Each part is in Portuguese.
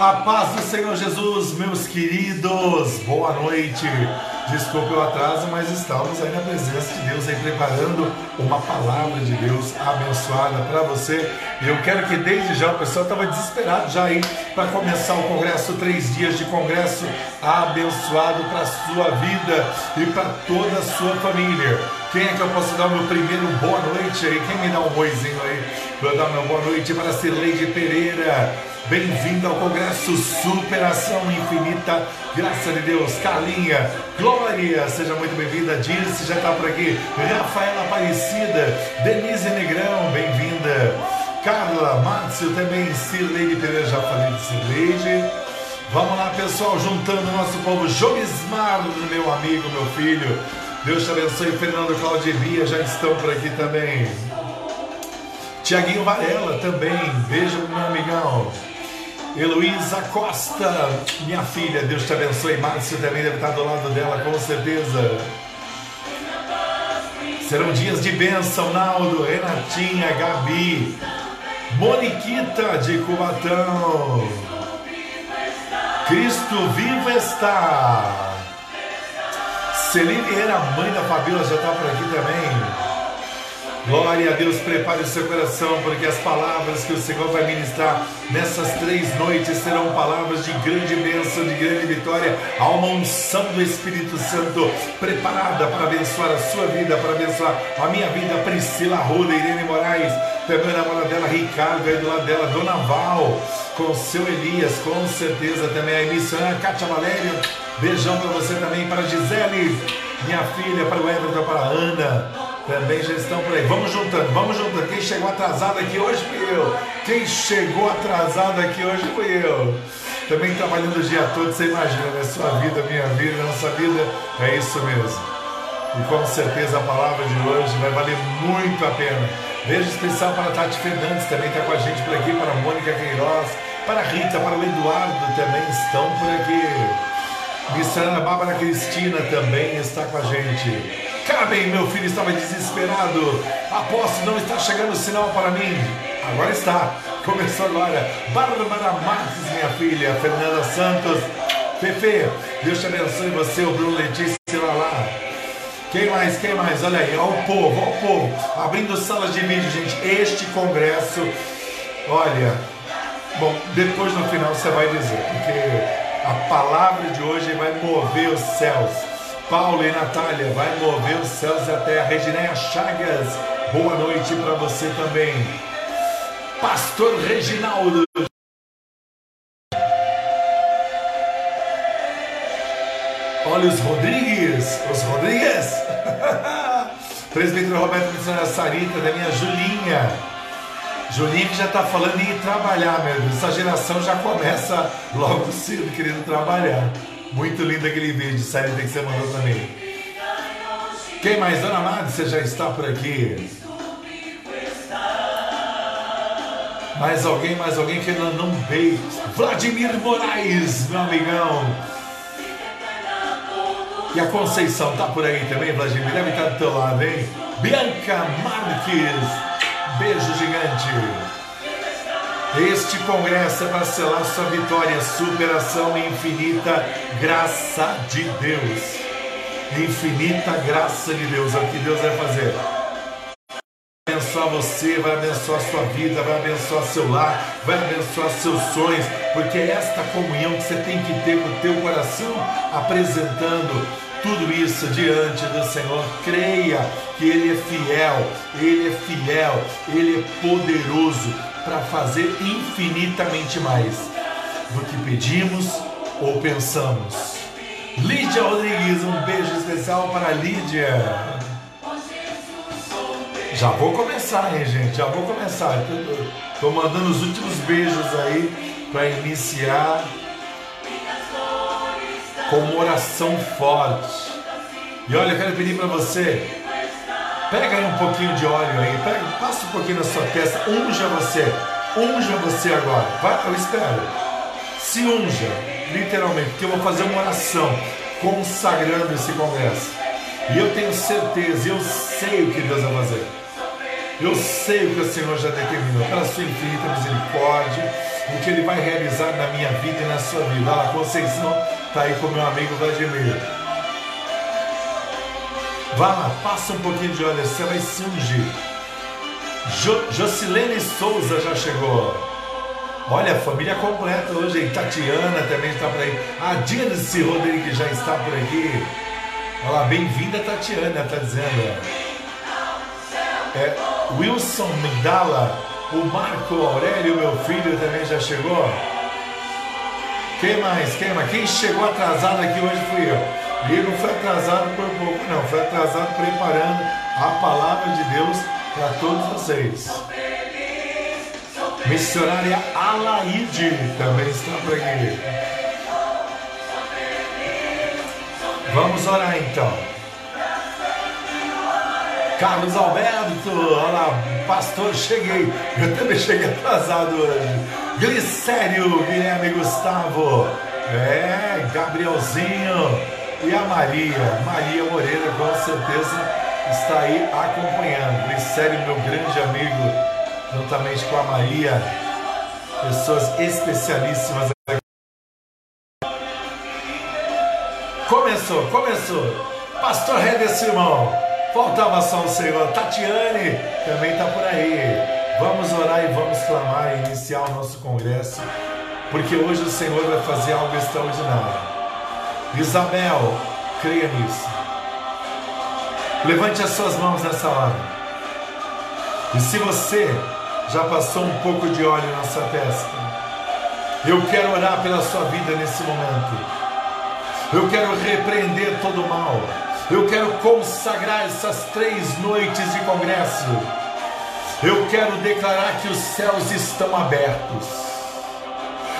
A paz do Senhor Jesus, meus queridos, boa noite. Desculpe o atraso, mas estamos aí na presença de Deus, aí preparando uma palavra de Deus abençoada para você. E eu quero que desde já, o pessoal estava desesperado já aí para começar o congresso, três dias de congresso abençoado para a sua vida e para toda a sua família. Quem é que eu posso dar o meu primeiro boa noite aí? Quem me dá um boizinho aí? Vou dar meu boa noite para a Cirleide Pereira. Bem-vindo ao Congresso Superação Infinita, graça de Deus, Carlinha, Glória, seja muito bem-vinda, Dirce já está por aqui, Rafaela Aparecida, Denise Negrão, bem-vinda, Carla, Márcio também, Cirleide Pereira, já falei de Cirleide, vamos lá pessoal, juntando o nosso povo, Jomismar, meu amigo, meu filho, Deus te abençoe, Fernando, Cláudia e Bia já estão por aqui também, Tiaguinho Varela também, beijo meu amigão. Heloísa Costa, minha filha, Deus te abençoe. Márcio também deve estar do lado dela, com certeza. Serão dias de bênção, Naldo, Renatinha, Gabi, Moniquita de Cubatão. Cristo vivo está. Celine Vieira, mãe da Fabíola, já está por aqui também. Glória a Deus, prepare o seu coração, porque as palavras que o Senhor vai ministrar nessas três noites serão palavras de grande bênção, de grande vitória. Há uma unção do Espírito Santo preparada para abençoar a sua vida, para abençoar a minha vida. Priscila Ruda, Irene Moraes, também na mão dela, Ricardo, aí do lado dela, Dona Val, com seu Elias, com certeza também a emissora Kátia Valério. Beijão para você também, para Gisele, minha filha, para o Everton, para a Ana. Também já estão por aí. Vamos juntando, vamos juntando. Quem chegou atrasado aqui hoje fui eu. Quem chegou atrasado aqui hoje fui eu. Também trabalhando o dia todo, você imagina, né? Sua vida, minha vida, nossa vida. É isso mesmo. E com certeza a palavra de hoje vai valer muito a pena. Beijo especial para a Tati Fernandes, também está com a gente por aqui, para a Mônica Queiroz, para a Rita, para o Eduardo também estão por aqui. Missana Bárbara Cristina também está com a gente. Carmen, meu filho estava desesperado. Aposto não está chegando o sinal para mim. Agora está. Começou agora. Bárbara Marques, minha filha. Fernanda Santos. Fefe, Deus te abençoe você, o Bruno Letícia lá lá. Quem mais? Quem mais? Olha aí, olha o povo, olha o povo. Abrindo salas de vídeo, gente. Este congresso, olha. Bom, depois no final você vai dizer, porque a palavra de hoje vai mover os céus. Paulo e Natália, vai mover os céus e a terra. Reginéia Chagas, boa noite para você também. Pastor Reginaldo. Olha os Rodrigues, os Rodrigues. Presbítero Roberto Missionário Sarita, da minha Julinha. Julinha que já está falando em trabalhar, Deus. Essa geração já começa logo cedo querendo trabalhar. Muito lindo aquele vídeo, série que você mandou mim. Quem mais? Dona Madi, você já está por aqui? Mais alguém, mais alguém que ainda não veio? Vladimir Moraes, meu amigão. E a Conceição tá por aí também, Vladimir? Deve estar do teu lado, hein? Bianca Marques, beijo gigante. Este congresso é para selar sua vitória, superação infinita, graça de Deus. Infinita graça de Deus, é o que Deus vai fazer. Vai abençoar você, vai abençoar sua vida, vai abençoar seu lar, vai abençoar seus sonhos, porque é esta comunhão que você tem que ter com o teu coração, apresentando tudo isso diante do Senhor. Creia que Ele é fiel, Ele é fiel, Ele é poderoso para fazer infinitamente mais do que pedimos ou pensamos. Lídia Rodrigues, um beijo especial para Lídia. Já vou começar, hein, gente? Já vou começar. Estou mandando os últimos beijos aí para iniciar com uma oração forte. E olha, eu quero pedir para você Pega aí um pouquinho de óleo aí, pega, passa um pouquinho na sua testa, unja você, unja você agora. Vai, eu espero. Se unja, literalmente, porque eu vou fazer uma oração consagrando esse congresso. E eu tenho certeza, eu sei o que Deus vai fazer. Eu sei o que o Senhor já determinou, pela sua infinita misericórdia, o que Ele vai realizar na minha vida e na sua vida. A Conceição está aí com meu amigo Vladimir. Vá lá, passa um pouquinho de óleo, você vai se ungir. Jo, Jocilene Souza já chegou. Olha, família completa hoje, hein? Tatiana também está por aí. A Dirce Rodrigues já está por aqui. Olha lá, bem-vinda Tatiana, está dizendo. É, Wilson Migdala, o Marco Aurélio, meu filho, também já chegou. Quem mais? Quem mais? Quem chegou atrasado aqui hoje fui eu. E não foi atrasado por pouco, não. Foi atrasado preparando a palavra de Deus para todos vocês. Missionária Alaide também está por aqui. Vamos orar então. Carlos Alberto, olha lá, pastor, cheguei. Eu também cheguei atrasado hoje. Glicério, Guilherme Gustavo. É, Gabrielzinho. E a Maria, Maria Moreira, com certeza está aí acompanhando. Glicério, meu grande amigo, juntamente com a Maria, pessoas especialíssimas. Começou, começou. Pastor Reder Simão, faltava só o Senhor. Tatiane também está por aí. Vamos orar e vamos clamar e iniciar o nosso congresso, porque hoje o Senhor vai fazer algo extraordinário. Isabel, creia nisso. Levante as suas mãos nessa hora. E se você já passou um pouco de óleo na sua testa, eu quero orar pela sua vida nesse momento. Eu quero repreender todo o mal. Eu quero consagrar essas três noites de congresso. Eu quero declarar que os céus estão abertos.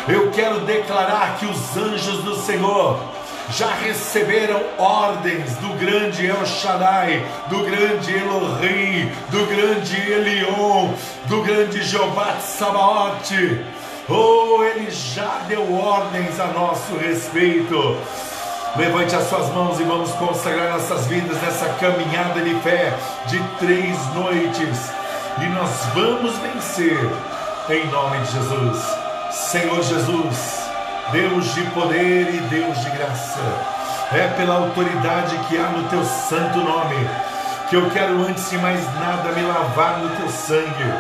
Eu quero declarar que os anjos do Senhor já receberam ordens do grande El Shaddai, do grande Elohim, do grande Elion, do grande Jeová Sabaote. Oh, ele já deu ordens a nosso respeito. Levante as suas mãos e vamos consagrar nossas vidas nessa caminhada de fé de três noites. E nós vamos vencer em nome de Jesus. Senhor Jesus, Deus de poder e Deus de graça. É pela autoridade que há no teu santo nome que eu quero antes de mais nada me lavar no teu sangue.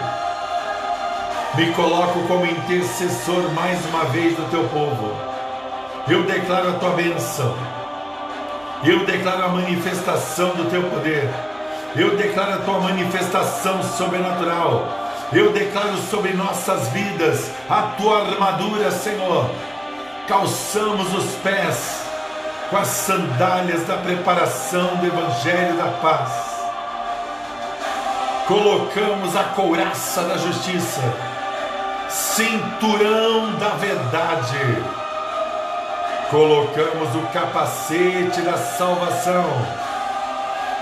Me coloco como intercessor mais uma vez do teu povo. Eu declaro a tua bênção. Eu declaro a manifestação do teu poder. Eu declaro a tua manifestação sobrenatural. Eu declaro sobre nossas vidas a tua armadura, Senhor calçamos os pés com as sandálias da preparação do Evangelho da Paz, colocamos a couraça da justiça, cinturão da verdade, colocamos o capacete da salvação,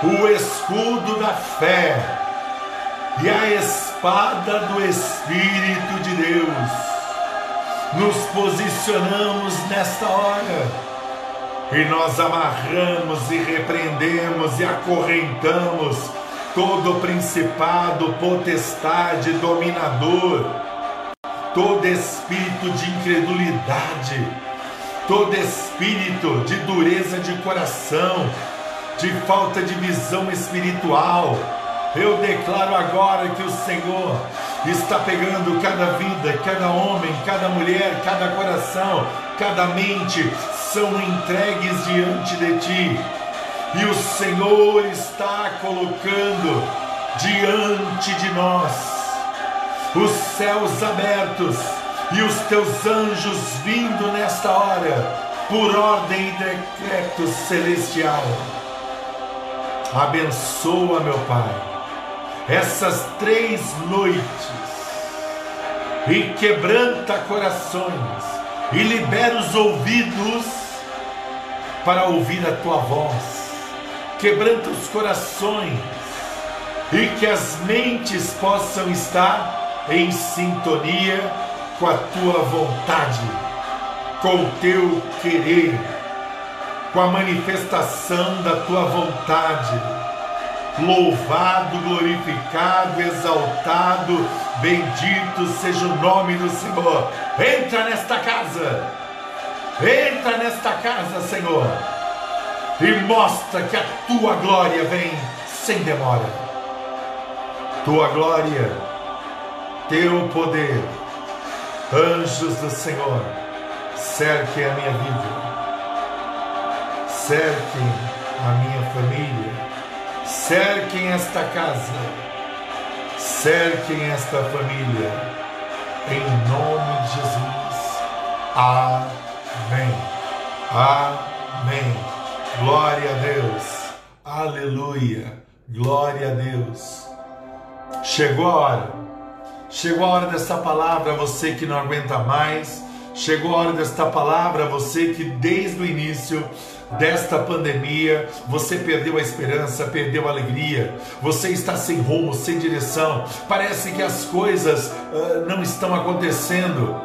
o escudo da fé e a espada do Espírito de Deus nos posicionamos nesta hora e nós amarramos e repreendemos e acorrentamos todo principado, potestade, dominador, todo espírito de incredulidade, todo espírito de dureza de coração, de falta de visão espiritual. Eu declaro agora que o Senhor está pegando cada vida, cada homem, cada mulher, cada coração, cada mente, são entregues diante de ti. E o Senhor está colocando diante de nós os céus abertos e os teus anjos vindo nesta hora, por ordem e decreto celestial. Abençoa, meu Pai essas três noites e quebranta corações e libera os ouvidos para ouvir a tua voz. Quebranta os corações e que as mentes possam estar em sintonia com a tua vontade, com o teu querer, com a manifestação da tua vontade Louvado, glorificado, exaltado, bendito seja o nome do Senhor. Entra nesta casa, entra nesta casa, Senhor, e mostra que a tua glória vem sem demora. Tua glória, teu poder, anjos do Senhor, cerquem a minha vida, cerquem a minha família cerquem esta casa, cerquem esta família, em nome de Jesus. Amém. Amém. Glória a Deus. Aleluia. Glória a Deus. Chegou a hora. Chegou a hora dessa palavra, você que não aguenta mais. Chegou a hora desta palavra, você que desde o início desta pandemia, você perdeu a esperança, perdeu a alegria, você está sem rumo, sem direção, parece que as coisas uh, não estão acontecendo,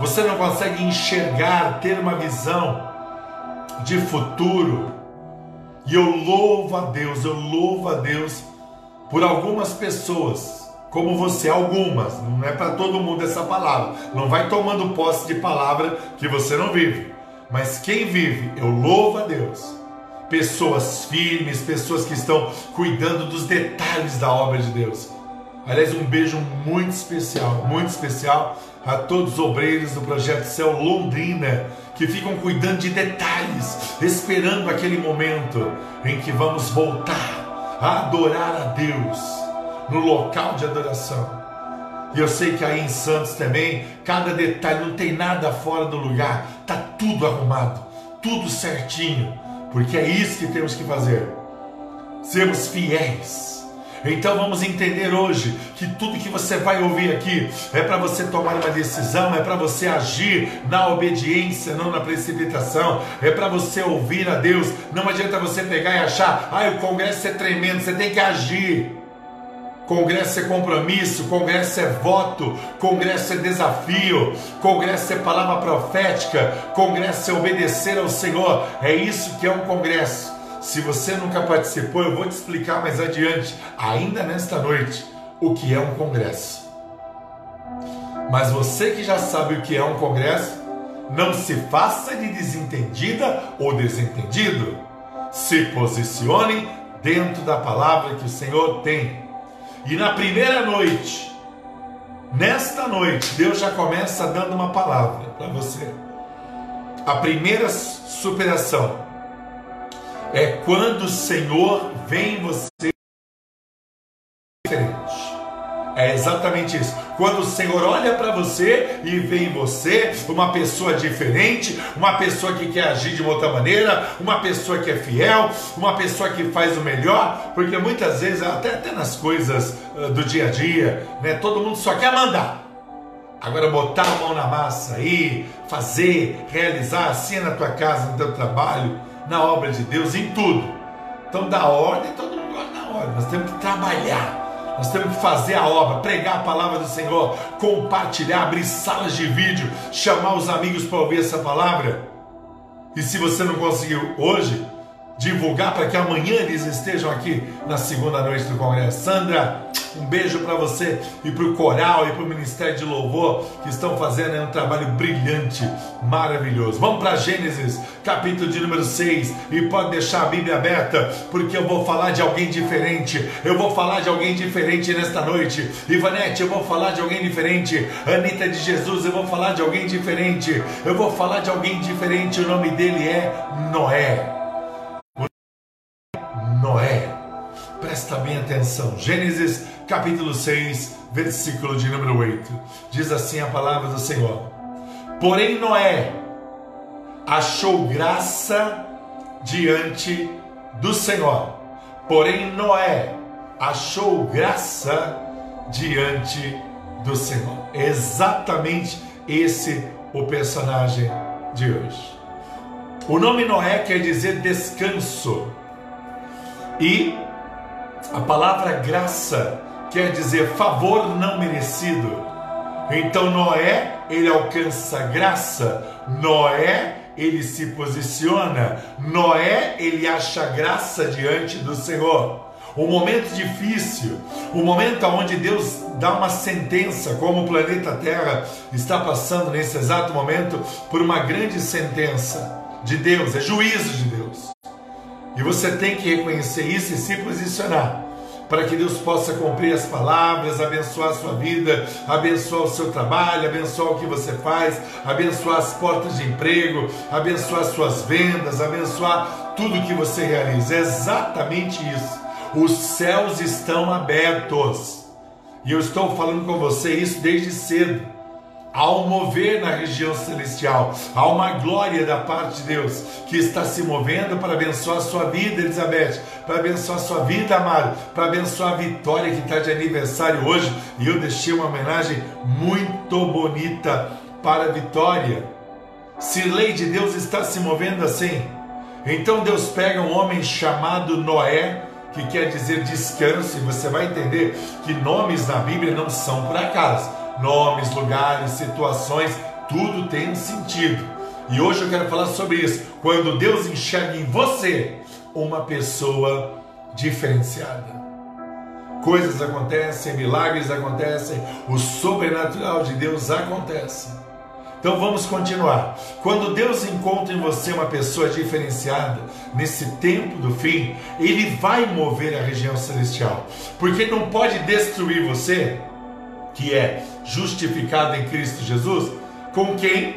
você não consegue enxergar, ter uma visão de futuro. E eu louvo a Deus, eu louvo a Deus por algumas pessoas, como você, algumas, não é para todo mundo essa palavra, não vai tomando posse de palavra que você não vive. Mas quem vive, eu louvo a Deus. Pessoas firmes, pessoas que estão cuidando dos detalhes da obra de Deus. Aliás, um beijo muito especial, muito especial a todos os obreiros do Projeto Céu Londrina que ficam cuidando de detalhes, esperando aquele momento em que vamos voltar a adorar a Deus no local de adoração. E eu sei que aí em Santos também, cada detalhe não tem nada fora do lugar, tá tudo arrumado, tudo certinho, porque é isso que temos que fazer. Sermos fiéis. Então vamos entender hoje que tudo que você vai ouvir aqui é para você tomar uma decisão, é para você agir na obediência, não na precipitação, é para você ouvir a Deus. Não adianta você pegar e achar, ah, o congresso é tremendo, você tem que agir. Congresso é compromisso, congresso é voto, congresso é desafio, congresso é palavra profética, congresso é obedecer ao Senhor. É isso que é um congresso. Se você nunca participou, eu vou te explicar mais adiante, ainda nesta noite, o que é um congresso. Mas você que já sabe o que é um congresso, não se faça de desentendida ou desentendido. Se posicione dentro da palavra que o Senhor tem e na primeira noite, nesta noite, Deus já começa dando uma palavra para você. A primeira superação é quando o Senhor vem em você diferente. É exatamente isso. Quando o Senhor olha para você e vê em você uma pessoa diferente, uma pessoa que quer agir de outra maneira, uma pessoa que é fiel, uma pessoa que faz o melhor, porque muitas vezes, até, até nas coisas uh, do dia a dia, né, todo mundo só quer mandar. Agora botar a mão na massa aí, fazer, realizar assim na tua casa, no teu trabalho, na obra de Deus, em tudo. Então dá ordem, todo mundo gosta da ordem. Nós temos que trabalhar nós temos que fazer a obra, pregar a palavra do Senhor, compartilhar, abrir salas de vídeo, chamar os amigos para ouvir essa palavra. E se você não conseguiu hoje, divulgar para que amanhã eles estejam aqui na segunda noite do Congresso. Sandra, um beijo para você e para o coral e para o Ministério de Louvor que estão fazendo um trabalho brilhante, maravilhoso. Vamos para Gênesis, capítulo de número 6 e pode deixar a Bíblia aberta porque eu vou falar de alguém diferente. Eu vou falar de alguém diferente nesta noite. Ivanete, eu vou falar de alguém diferente. Anitta de Jesus, eu vou falar de alguém diferente. Eu vou falar de alguém diferente. O nome dele é Noé. Bem atenção. Gênesis capítulo 6, versículo de número 8. Diz assim a palavra do Senhor: Porém, Noé achou graça diante do Senhor. Porém, Noé achou graça diante do Senhor. Exatamente esse o personagem de hoje. O nome Noé quer dizer descanso. E a palavra graça quer dizer favor não merecido. Então Noé, ele alcança graça. Noé, ele se posiciona. Noé, ele acha graça diante do Senhor. o momento difícil, o momento onde Deus dá uma sentença, como o planeta Terra está passando nesse exato momento por uma grande sentença de Deus, é juízo de Deus. E você tem que reconhecer isso e se posicionar para que Deus possa cumprir as palavras, abençoar a sua vida, abençoar o seu trabalho, abençoar o que você faz, abençoar as portas de emprego, abençoar as suas vendas, abençoar tudo que você realiza. É exatamente isso. Os céus estão abertos. E eu estou falando com você isso desde cedo há um mover na região celestial, há uma glória da parte de Deus que está se movendo para abençoar a sua vida, Elizabeth, para abençoar a sua vida, amado, para abençoar a Vitória que está de aniversário hoje. E eu deixei uma homenagem muito bonita para a Vitória. Se lei de Deus está se movendo assim, então Deus pega um homem chamado Noé, que quer dizer descanso, e você vai entender que nomes na Bíblia não são por acaso nomes, lugares, situações, tudo tem sentido. E hoje eu quero falar sobre isso. Quando Deus enxerga em você uma pessoa diferenciada. Coisas acontecem, milagres acontecem, o sobrenatural de Deus acontece. Então vamos continuar. Quando Deus encontra em você uma pessoa diferenciada, nesse tempo do fim, Ele vai mover a região celestial, porque não pode destruir você que é justificado em Cristo Jesus, com quem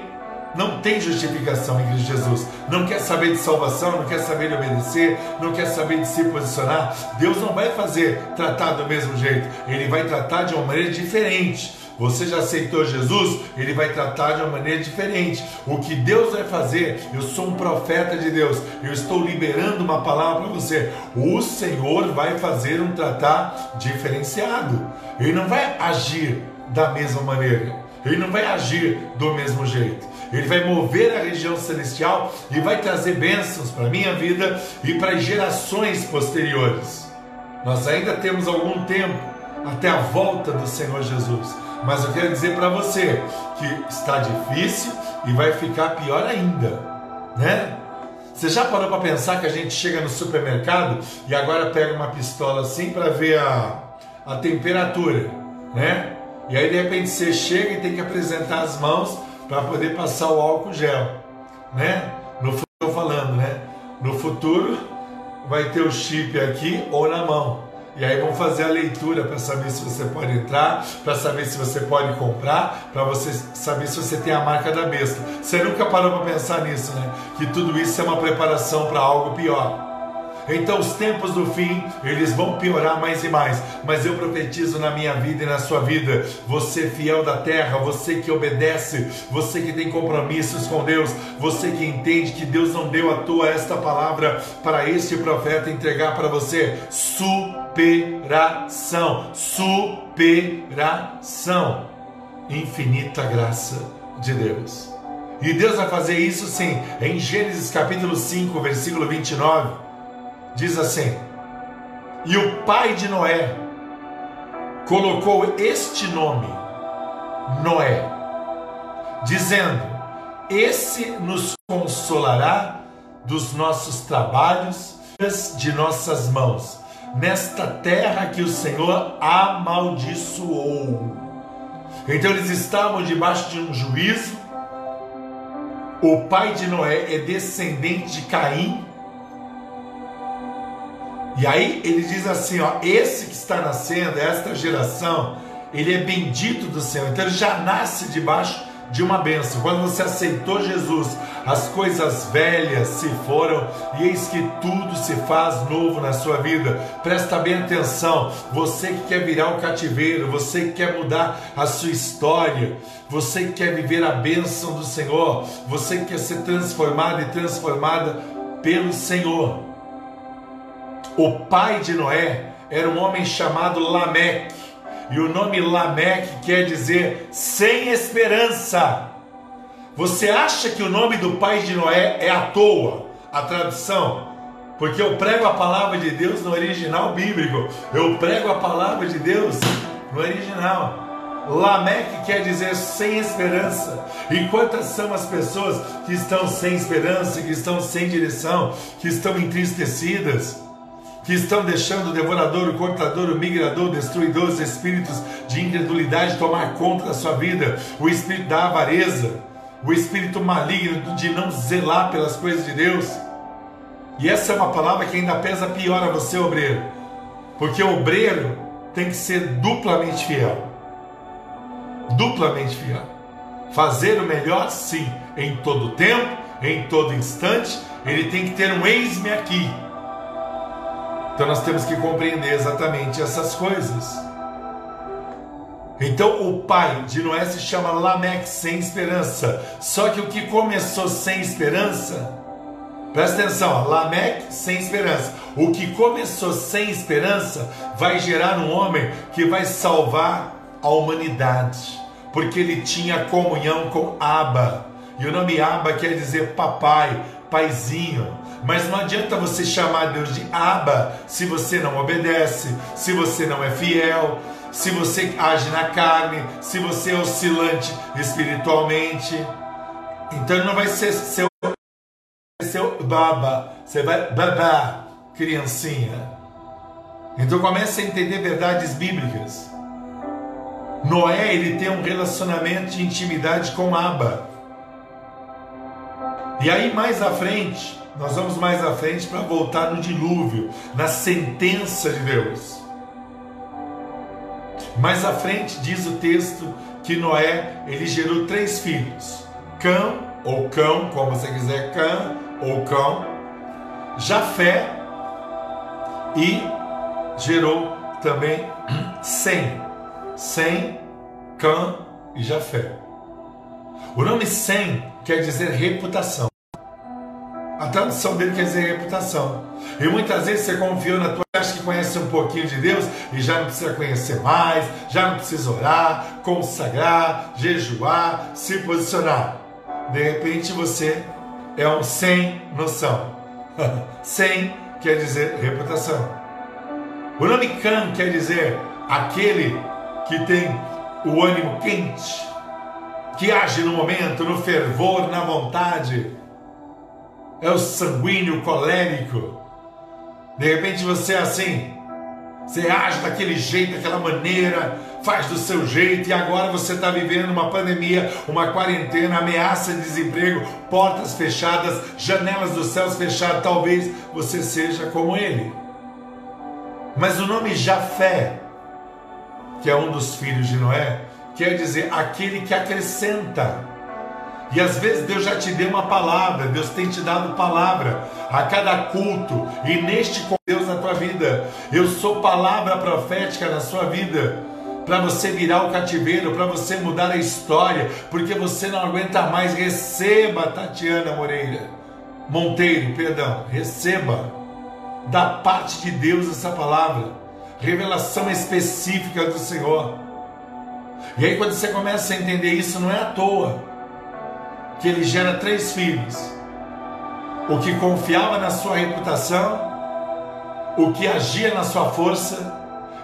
não tem justificação em Cristo Jesus, não quer saber de salvação, não quer saber de obedecer, não quer saber de se posicionar, Deus não vai fazer tratar do mesmo jeito, Ele vai tratar de uma maneira diferente. Você já aceitou Jesus? Ele vai tratar de uma maneira diferente. O que Deus vai fazer, eu sou um profeta de Deus, eu estou liberando uma palavra para você. O Senhor vai fazer um tratar diferenciado. Ele não vai agir da mesma maneira. Ele não vai agir do mesmo jeito. Ele vai mover a região celestial e vai trazer bênçãos para a minha vida e para gerações posteriores. Nós ainda temos algum tempo até a volta do Senhor Jesus. Mas eu quero dizer para você que está difícil e vai ficar pior ainda, né? Você já parou para pensar que a gente chega no supermercado e agora pega uma pistola assim para ver a, a temperatura, né? E aí de repente você chega e tem que apresentar as mãos para poder passar o álcool gel, né? No futuro falando, né? No futuro vai ter o chip aqui ou na mão. E aí vão fazer a leitura para saber se você pode entrar, para saber se você pode comprar, para você saber se você tem a marca da besta. Você nunca parou para pensar nisso, né? Que tudo isso é uma preparação para algo pior. Então os tempos do fim, eles vão piorar mais e mais. Mas eu profetizo na minha vida e na sua vida, você fiel da terra, você que obedece, você que tem compromissos com Deus, você que entende que Deus não deu à toa esta palavra para este profeta entregar para você superação, superação, infinita graça de Deus. E Deus vai fazer isso sim, em Gênesis capítulo 5, versículo 29 diz assim: E o pai de Noé colocou este nome, Noé, dizendo: Esse nos consolará dos nossos trabalhos, de nossas mãos, nesta terra que o Senhor amaldiçoou. Então eles estavam debaixo de um juízo. O pai de Noé é descendente de Caim, e aí ele diz assim, ó, esse que está nascendo, esta geração, ele é bendito do Senhor. Então ele já nasce debaixo de uma bênção. Quando você aceitou Jesus, as coisas velhas se foram e eis que tudo se faz novo na sua vida. Presta bem atenção. Você que quer virar o cativeiro, você que quer mudar a sua história, você que quer viver a bênção do Senhor, você que quer ser transformado e transformada pelo Senhor. O pai de Noé era um homem chamado Lameque, e o nome Lameque quer dizer sem esperança. Você acha que o nome do pai de Noé é à toa? A tradução? Porque eu prego a palavra de Deus no original bíblico. Eu prego a palavra de Deus no original. Lameque quer dizer sem esperança. E quantas são as pessoas que estão sem esperança, que estão sem direção, que estão entristecidas? Que estão deixando o devorador, o cortador, o migrador, o destruidor, os espíritos de incredulidade tomar conta da sua vida, o espírito da avareza, o espírito maligno de não zelar pelas coisas de Deus. E essa é uma palavra que ainda pesa pior a você, obreiro, porque o obreiro tem que ser duplamente fiel. Duplamente fiel. Fazer o melhor, sim, em todo tempo, em todo instante, ele tem que ter um eis-me aqui. Então nós temos que compreender exatamente essas coisas. Então o pai de Noé se chama Lameque, sem esperança. Só que o que começou sem esperança, presta atenção, Lameque sem esperança. O que começou sem esperança vai gerar um homem que vai salvar a humanidade, porque ele tinha comunhão com Abba. E o nome Abba quer dizer papai, paizinho. Mas não adianta você chamar Deus de Abba se você não obedece, se você não é fiel, se você age na carne, se você é oscilante espiritualmente. Então não vai ser seu, seu baba, você vai babá, criancinha. Então comece a entender verdades bíblicas. Noé ele tem um relacionamento de intimidade com Abba. E aí mais à frente, nós vamos mais à frente para voltar no dilúvio, na sentença de Deus. Mais à frente diz o texto que Noé ele gerou três filhos: Cão ou cão, como você quiser, cão ou cão, Jafé e gerou também Sem, Sem, Cã e Jafé. O nome Sem quer dizer reputação. A tradução dele quer dizer reputação. E muitas vezes você confiou na tua, acha que conhece um pouquinho de Deus e já não precisa conhecer mais, já não precisa orar, consagrar, jejuar, se posicionar. De repente você é um sem noção. sem quer dizer reputação. O nome Can quer dizer aquele que tem o ânimo quente, que age no momento, no fervor, na vontade é o sanguíneo colérico. De repente você é assim, você age daquele jeito, daquela maneira, faz do seu jeito e agora você está vivendo uma pandemia, uma quarentena, ameaça de desemprego, portas fechadas, janelas dos céus fechadas. Talvez você seja como ele. Mas o nome Jafé, que é um dos filhos de Noé, quer dizer aquele que acrescenta. E às vezes Deus já te deu uma palavra, Deus tem te dado palavra a cada culto, e neste com Deus na tua vida, eu sou palavra profética na sua vida, para você virar o cativeiro, para você mudar a história, porque você não aguenta mais. Receba, Tatiana Moreira, Monteiro, perdão, receba da parte de Deus essa palavra, revelação específica do Senhor. E aí, quando você começa a entender isso, não é à toa que ele gera três filhos: o que confiava na sua reputação, o que agia na sua força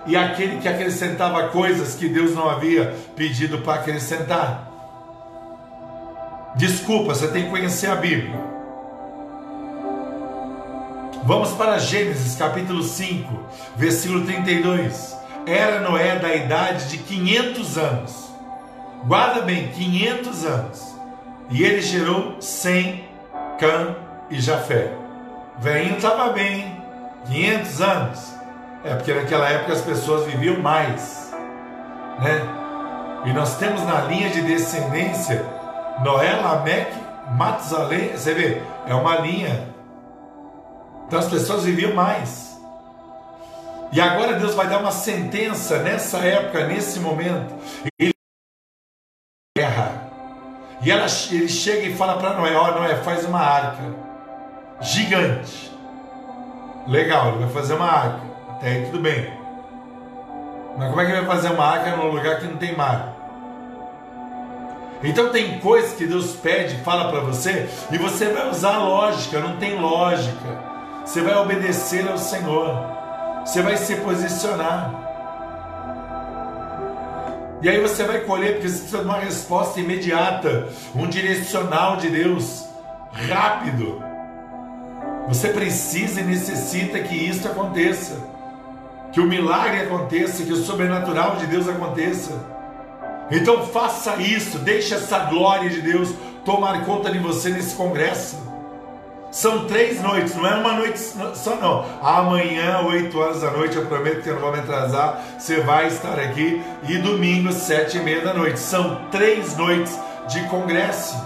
e aquele que acrescentava coisas que Deus não havia pedido para acrescentar. Desculpa, você tem que conhecer a Bíblia. Vamos para Gênesis capítulo 5, versículo 32. Era Noé da idade de 500 anos. Guarda bem, 500 anos e ele gerou Sem, Cã e Jafé. Velhinho estava bem, 500 anos. É porque naquela época as pessoas viviam mais, né? E nós temos na linha de descendência Noé, Lameque, Matusalém, você vê, é uma linha. Então as pessoas viviam mais. E agora Deus vai dar uma sentença nessa época, nesse momento. E ela, ele chega e fala para Noé: Ó, Noé, faz uma arca gigante. Legal, ele vai fazer uma arca. Até aí tudo bem. Mas como é que ele vai fazer uma arca num lugar que não tem mar? Então tem coisas que Deus pede, fala para você, e você vai usar lógica, não tem lógica. Você vai obedecer ao Senhor. Você vai se posicionar. E aí você vai colher, porque você precisa de uma resposta imediata, um direcional de Deus, rápido. Você precisa e necessita que isso aconteça. Que o milagre aconteça, que o sobrenatural de Deus aconteça. Então faça isso, deixe essa glória de Deus tomar conta de você nesse congresso. São três noites, não é uma noite só não. Amanhã, 8 horas da noite, eu prometo que eu não vou me atrasar. Você vai estar aqui. E domingo, sete e meia da noite. São três noites de congresso.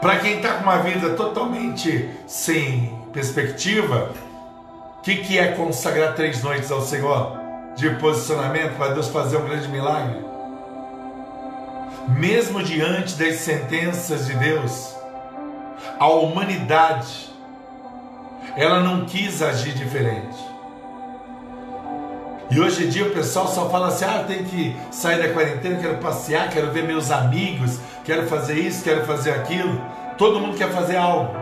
Para quem está com uma vida totalmente sem perspectiva, o que, que é consagrar três noites ao Senhor de posicionamento para Deus fazer um grande milagre? Mesmo diante das sentenças de Deus, a humanidade ela não quis agir diferente. E hoje em dia o pessoal só fala assim: ah, tenho que sair da quarentena, quero passear, quero ver meus amigos, quero fazer isso, quero fazer aquilo. Todo mundo quer fazer algo.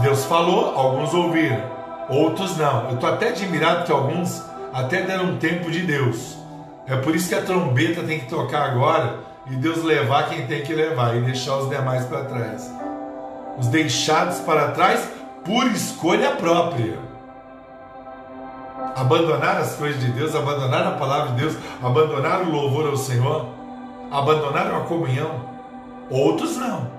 Deus falou, alguns ouviram, outros não. Eu estou até admirado que alguns até deram um tempo de Deus. É por isso que a trombeta tem que tocar agora e Deus levar quem tem que levar e deixar os demais para trás. Os deixados para trás por escolha própria abandonar as coisas de Deus, abandonar a palavra de Deus, abandonar o louvor ao Senhor, abandonar a comunhão. Outros não.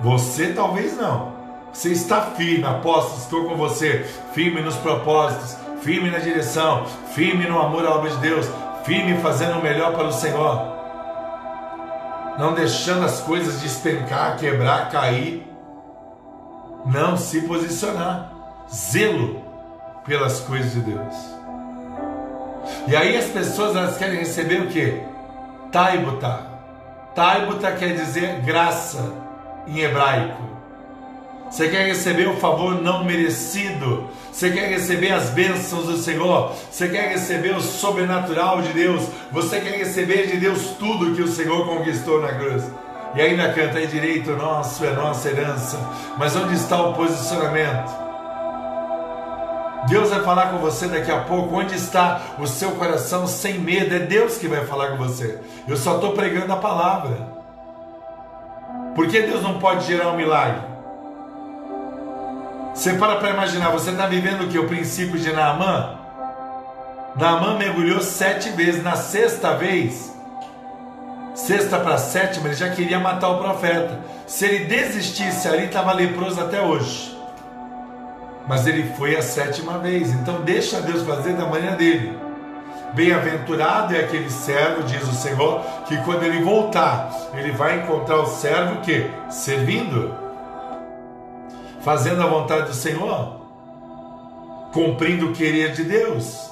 Você talvez não. Você está firme, apóstolo, estou com você, firme nos propósitos, firme na direção, firme no amor à obra de Deus, firme fazendo o melhor para o Senhor. Não deixando as coisas despencar, quebrar, cair. Não se posicionar. Zelo pelas coisas de Deus. E aí as pessoas elas querem receber o que? Taibuta. Taibuta quer dizer graça em hebraico. Você quer receber o favor não merecido. Você quer receber as bênçãos do Senhor. Você quer receber o sobrenatural de Deus. Você quer receber de Deus tudo que o Senhor conquistou na cruz. E ainda canta aí direito nosso é nossa herança. Mas onde está o posicionamento? Deus vai falar com você daqui a pouco. Onde está o seu coração sem medo? É Deus que vai falar com você. Eu só estou pregando a palavra. Por que Deus não pode gerar um milagre? Você para para imaginar, você está vivendo o que? O princípio de Naamã? Naamã mergulhou sete vezes. Na sexta vez, sexta para sétima, ele já queria matar o profeta. Se ele desistisse ali, estava leproso até hoje mas ele foi a sétima vez. Então deixa Deus fazer da maneira dele. Bem-aventurado é aquele servo, diz o Senhor, que quando ele voltar, ele vai encontrar o servo que servindo, fazendo a vontade do Senhor, cumprindo o querer de Deus.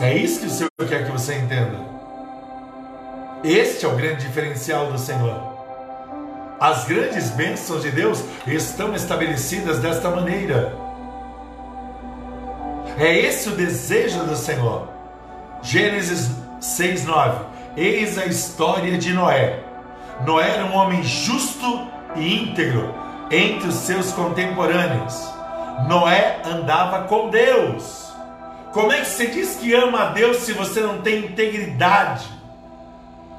É isso que o Senhor quer que você entenda. Este é o grande diferencial do Senhor. As grandes bênçãos de Deus estão estabelecidas desta maneira. É esse o desejo do Senhor. Gênesis 6:9. Eis a história de Noé. Noé era um homem justo e íntegro entre os seus contemporâneos. Noé andava com Deus. Como é que você diz que ama a Deus se você não tem integridade?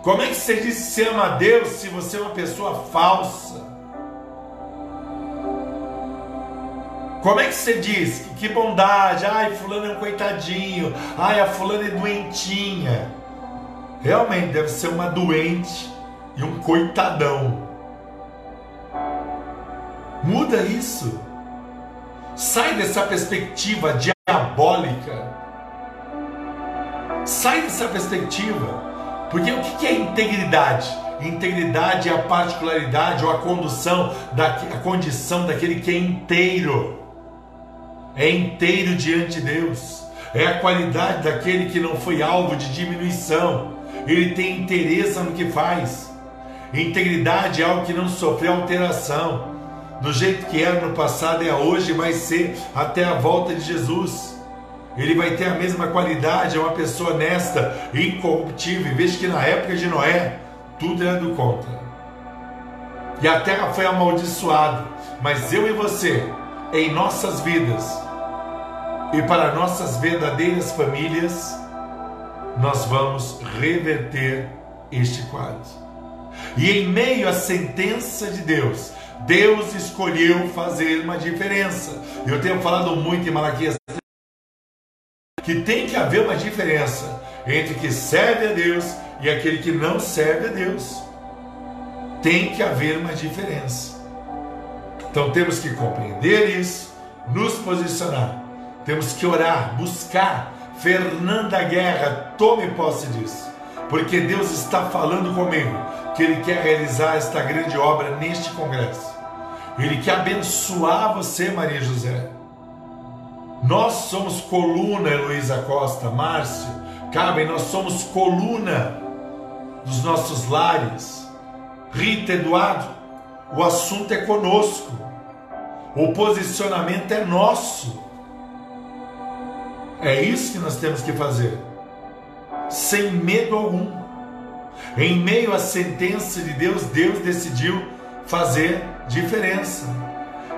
Como é que você diz que você ama a Deus se você é uma pessoa falsa? Como é que você diz que bondade, ai, fulano é um coitadinho, ai, a fulana é doentinha. Realmente deve ser uma doente e um coitadão. Muda isso. Sai dessa perspectiva diabólica. Sai dessa perspectiva. Porque o que é integridade? Integridade é a particularidade ou a condução, da, a condição daquele que é inteiro. É inteiro diante de Deus. É a qualidade daquele que não foi alvo de diminuição. Ele tem interesse no que faz. Integridade é algo que não sofreu alteração. Do jeito que era no passado, é hoje, vai ser até a volta de Jesus ele vai ter a mesma qualidade, é uma pessoa honesta, incorruptível. Veja que na época de Noé, tudo era do contra. E a terra foi amaldiçoada. Mas eu e você, em nossas vidas, e para nossas verdadeiras famílias, nós vamos reverter este quadro. E em meio à sentença de Deus, Deus escolheu fazer uma diferença. Eu tenho falado muito em Malaquias que tem que haver uma diferença entre que serve a Deus e aquele que não serve a Deus. Tem que haver uma diferença. Então temos que compreender isso, nos posicionar. Temos que orar, buscar. Fernanda Guerra, tome posse disso. Porque Deus está falando comigo que Ele quer realizar esta grande obra neste congresso. Ele quer abençoar você, Maria José. Nós somos coluna, Heloísa Costa, Márcio, Cabem, nós somos coluna dos nossos lares. Rita Eduardo, o assunto é conosco. O posicionamento é nosso. É isso que nós temos que fazer. Sem medo algum. Em meio à sentença de Deus, Deus decidiu fazer diferença.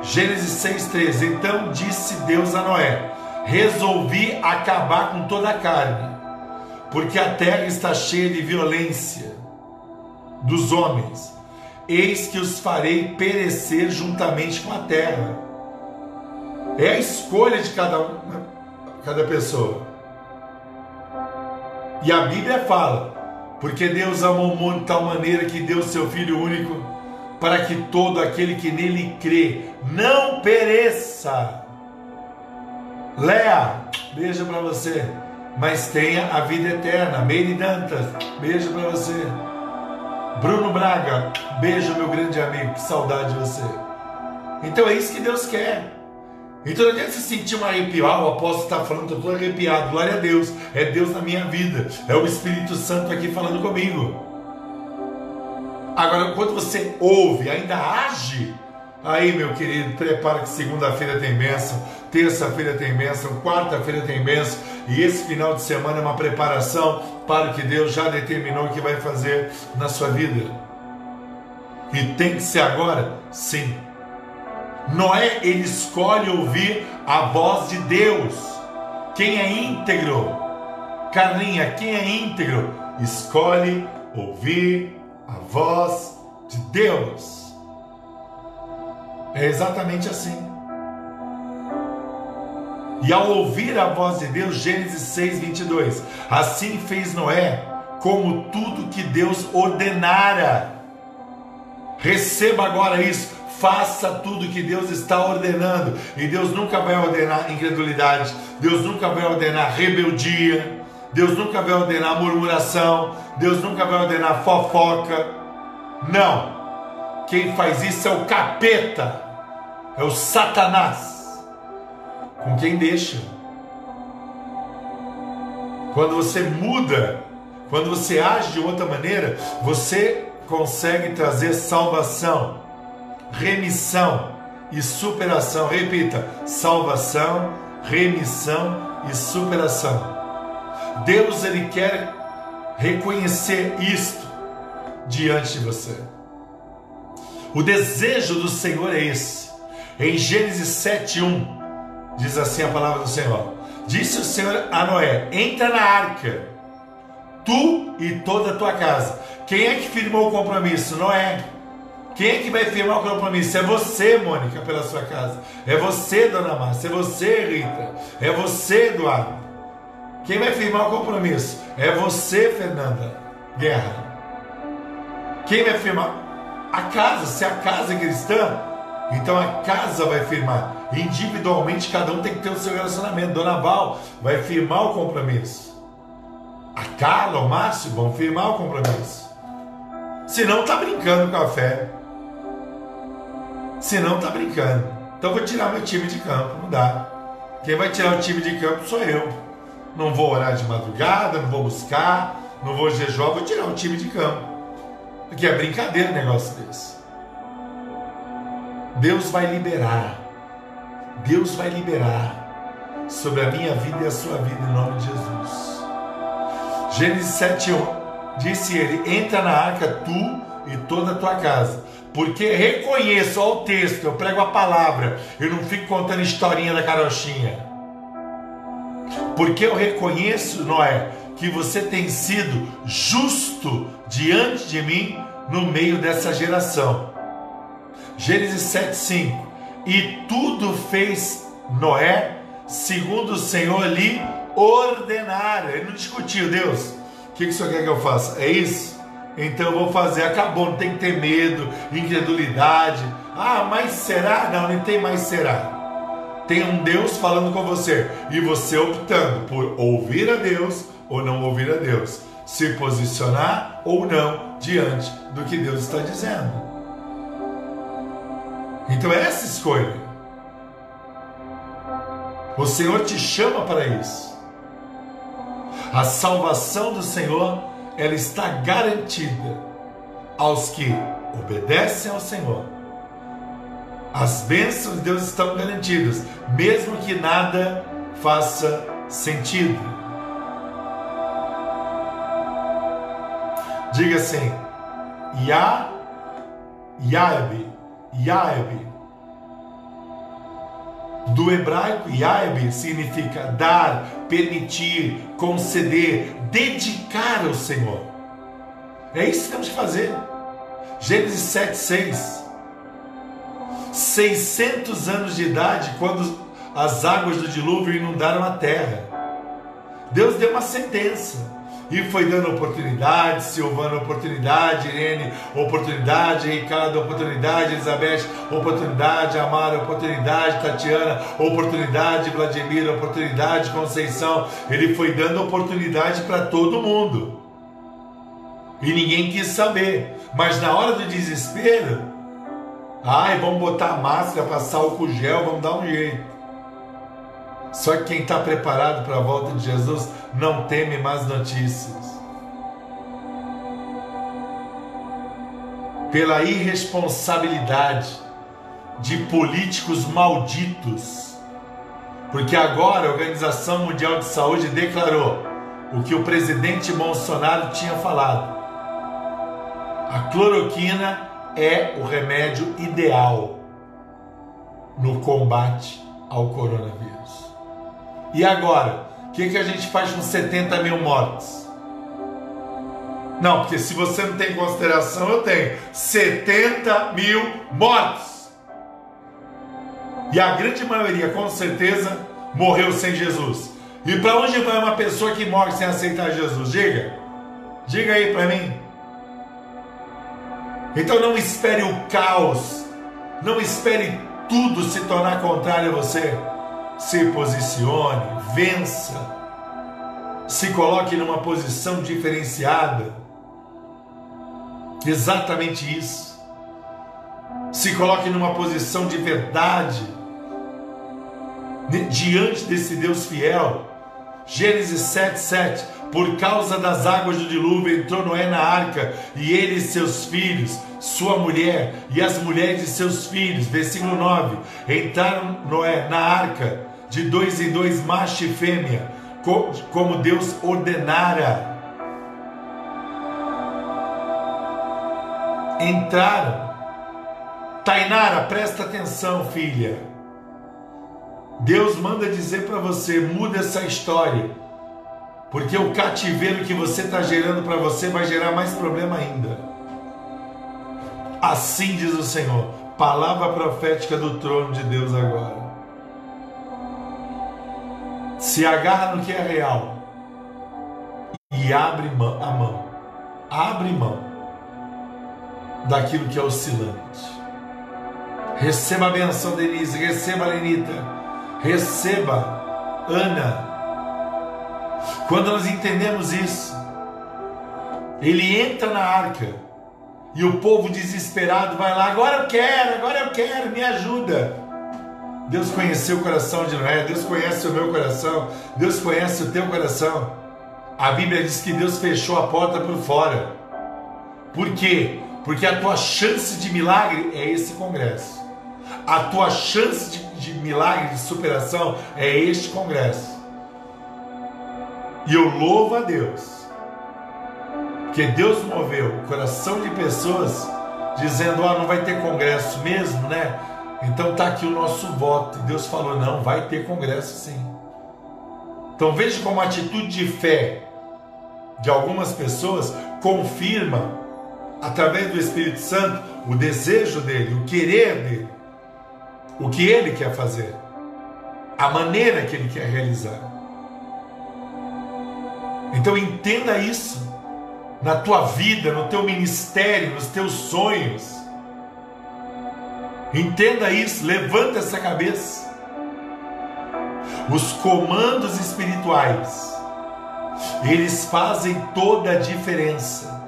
Gênesis 6,13. Então disse Deus a Noé: Resolvi acabar com toda a carne, porque a terra está cheia de violência dos homens. Eis que os farei perecer juntamente com a terra. É a escolha de cada um, né? cada pessoa. E a Bíblia fala: porque Deus amou o mundo de tal maneira que deu seu Filho único, para que todo aquele que nele crê não pereça. Léa, beijo para você, mas tenha a vida eterna. Meire Dantas, beijo para você. Bruno Braga, beijo meu grande amigo, que saudade de você. Então é isso que Deus quer. Então não adianta você sentir um arrepio, ah, o apóstolo está falando, eu estou arrepiado, glória a Deus, é Deus na minha vida, é o Espírito Santo aqui falando comigo. Agora, quando você ouve, ainda age, aí meu querido, prepara que segunda-feira tem bênção, terça-feira tem bênção, quarta-feira tem bênção, e esse final de semana é uma preparação para o que Deus já determinou que vai fazer na sua vida. E tem que ser agora? Sim. Noé, ele escolhe ouvir a voz de Deus. Quem é íntegro? Carlinha, quem é íntegro? Escolhe ouvir a voz de Deus. É exatamente assim. E ao ouvir a voz de Deus, Gênesis 6, 22, assim fez Noé, como tudo que Deus ordenara. Receba agora isso Faça tudo que Deus está ordenando. E Deus nunca vai ordenar incredulidade. Deus nunca vai ordenar rebeldia. Deus nunca vai ordenar murmuração. Deus nunca vai ordenar fofoca. Não. Quem faz isso é o capeta. É o Satanás. Com quem deixa. Quando você muda, quando você age de outra maneira, você consegue trazer salvação remissão e superação. Repita: salvação, remissão e superação. Deus ele quer reconhecer isto diante de você. O desejo do Senhor é esse. Em Gênesis 7:1 diz assim a palavra do Senhor: Disse o Senhor a Noé: Entra na arca, tu e toda a tua casa. Quem é que firmou o compromisso? Noé. Quem é que vai firmar o compromisso? É você, Mônica, pela sua casa. É você, Dona Márcia. É você, Rita. É você, Eduardo. Quem vai firmar o compromisso? É você, Fernanda Guerra. Quem vai firmar? A casa. Se a casa é cristã, então a casa vai firmar. Individualmente, cada um tem que ter o seu relacionamento. Dona Val vai firmar o compromisso. A Carla, o Márcio vão firmar o compromisso. Se não, tá brincando com a fé. Se não, tá brincando. Então vou tirar meu time de campo, não dá. Quem vai tirar o time de campo sou eu. Não vou orar de madrugada, não vou buscar, não vou jejuar, vou tirar o time de campo. Porque é brincadeira um negócio desse. Deus vai liberar. Deus vai liberar sobre a minha vida e a sua vida em nome de Jesus. Gênesis 7:1 disse ele: Entra na arca tu e toda a tua casa porque reconheço, olha o texto, eu prego a palavra, eu não fico contando historinha da carochinha. Porque eu reconheço, Noé, que você tem sido justo diante de mim no meio dessa geração. Gênesis 7:5. E tudo fez Noé segundo o Senhor lhe ordenara. Ele não discutiu, Deus. O que, que o Senhor quer que eu faça? É isso? Então eu vou fazer. Acabou, não tem que ter medo, incredulidade. Ah, mas será? Não, não tem mais será. Tem um Deus falando com você e você optando por ouvir a Deus ou não ouvir a Deus, se posicionar ou não diante do que Deus está dizendo. Então é essa escolha. O Senhor te chama para isso. A salvação do Senhor, ela está garantida aos que obedecem ao Senhor. As bênçãos de Deus estão garantidas, mesmo que nada faça sentido. Diga assim: Ya, Yaeb, Yaeb. Do hebraico, Yaeb significa dar, permitir, conceder, dedicar ao Senhor. É isso que temos que fazer. Gênesis 7, 6. 600 anos de idade, quando as águas do dilúvio inundaram a terra. Deus deu uma sentença e foi dando oportunidade, Silvana oportunidade, Irene oportunidade, Ricardo oportunidade, Elizabeth oportunidade, Amara oportunidade, Tatiana oportunidade, Vladimir oportunidade, Conceição. Ele foi dando oportunidade para todo mundo. E ninguém quis saber. Mas na hora do desespero, ai, vamos botar máscara, passar álcool gel, vamos dar um jeito. Só que quem está preparado para a volta de Jesus não teme mais notícias. Pela irresponsabilidade de políticos malditos. Porque agora a Organização Mundial de Saúde declarou o que o presidente Bolsonaro tinha falado. A cloroquina é o remédio ideal no combate ao coronavírus. E agora? O que, que a gente faz com 70 mil mortes? Não, porque se você não tem consideração, eu tenho 70 mil mortes. E a grande maioria, com certeza, morreu sem Jesus. E para onde vai uma pessoa que morre sem aceitar Jesus? Diga. Diga aí para mim. Então não espere o caos. Não espere tudo se tornar contrário a você se posicione, vença, se coloque numa posição diferenciada. Exatamente isso. Se coloque numa posição de verdade diante desse Deus fiel. Gênesis 7, 7. Por causa das águas do dilúvio entrou Noé na arca, e ele e seus filhos, sua mulher e as mulheres de seus filhos. Versículo 9. Entraram Noé na arca, de dois em dois, macho e fêmea, como Deus ordenara. Entraram. Tainara, presta atenção, filha. Deus manda dizer para você: muda essa história porque o cativeiro que você está gerando para você vai gerar mais problema ainda. Assim diz o Senhor. Palavra profética do trono de Deus agora. Se agarra no que é real e abre a mão. Abre mão daquilo que é oscilante. Receba a benção, Denise. Receba Lenita. Receba, Ana. Quando nós entendemos isso, ele entra na arca e o povo desesperado vai lá, agora eu quero, agora eu quero, me ajuda. Deus conheceu o coração de Noé, Deus conhece o meu coração, Deus conhece o teu coração. A Bíblia diz que Deus fechou a porta por fora. Por quê? Porque a tua chance de milagre é esse congresso. A tua chance de, de milagre, de superação é este congresso. E eu louvo a Deus, que Deus moveu o coração de pessoas dizendo: Ah, não vai ter congresso mesmo, né? Então tá aqui o nosso voto. E Deus falou: Não, vai ter congresso sim. Então veja como a atitude de fé de algumas pessoas confirma, através do Espírito Santo, o desejo dele, o querer dele, o que ele quer fazer, a maneira que ele quer realizar. Então entenda isso na tua vida, no teu ministério, nos teus sonhos. Entenda isso, levanta essa cabeça. Os comandos espirituais, eles fazem toda a diferença.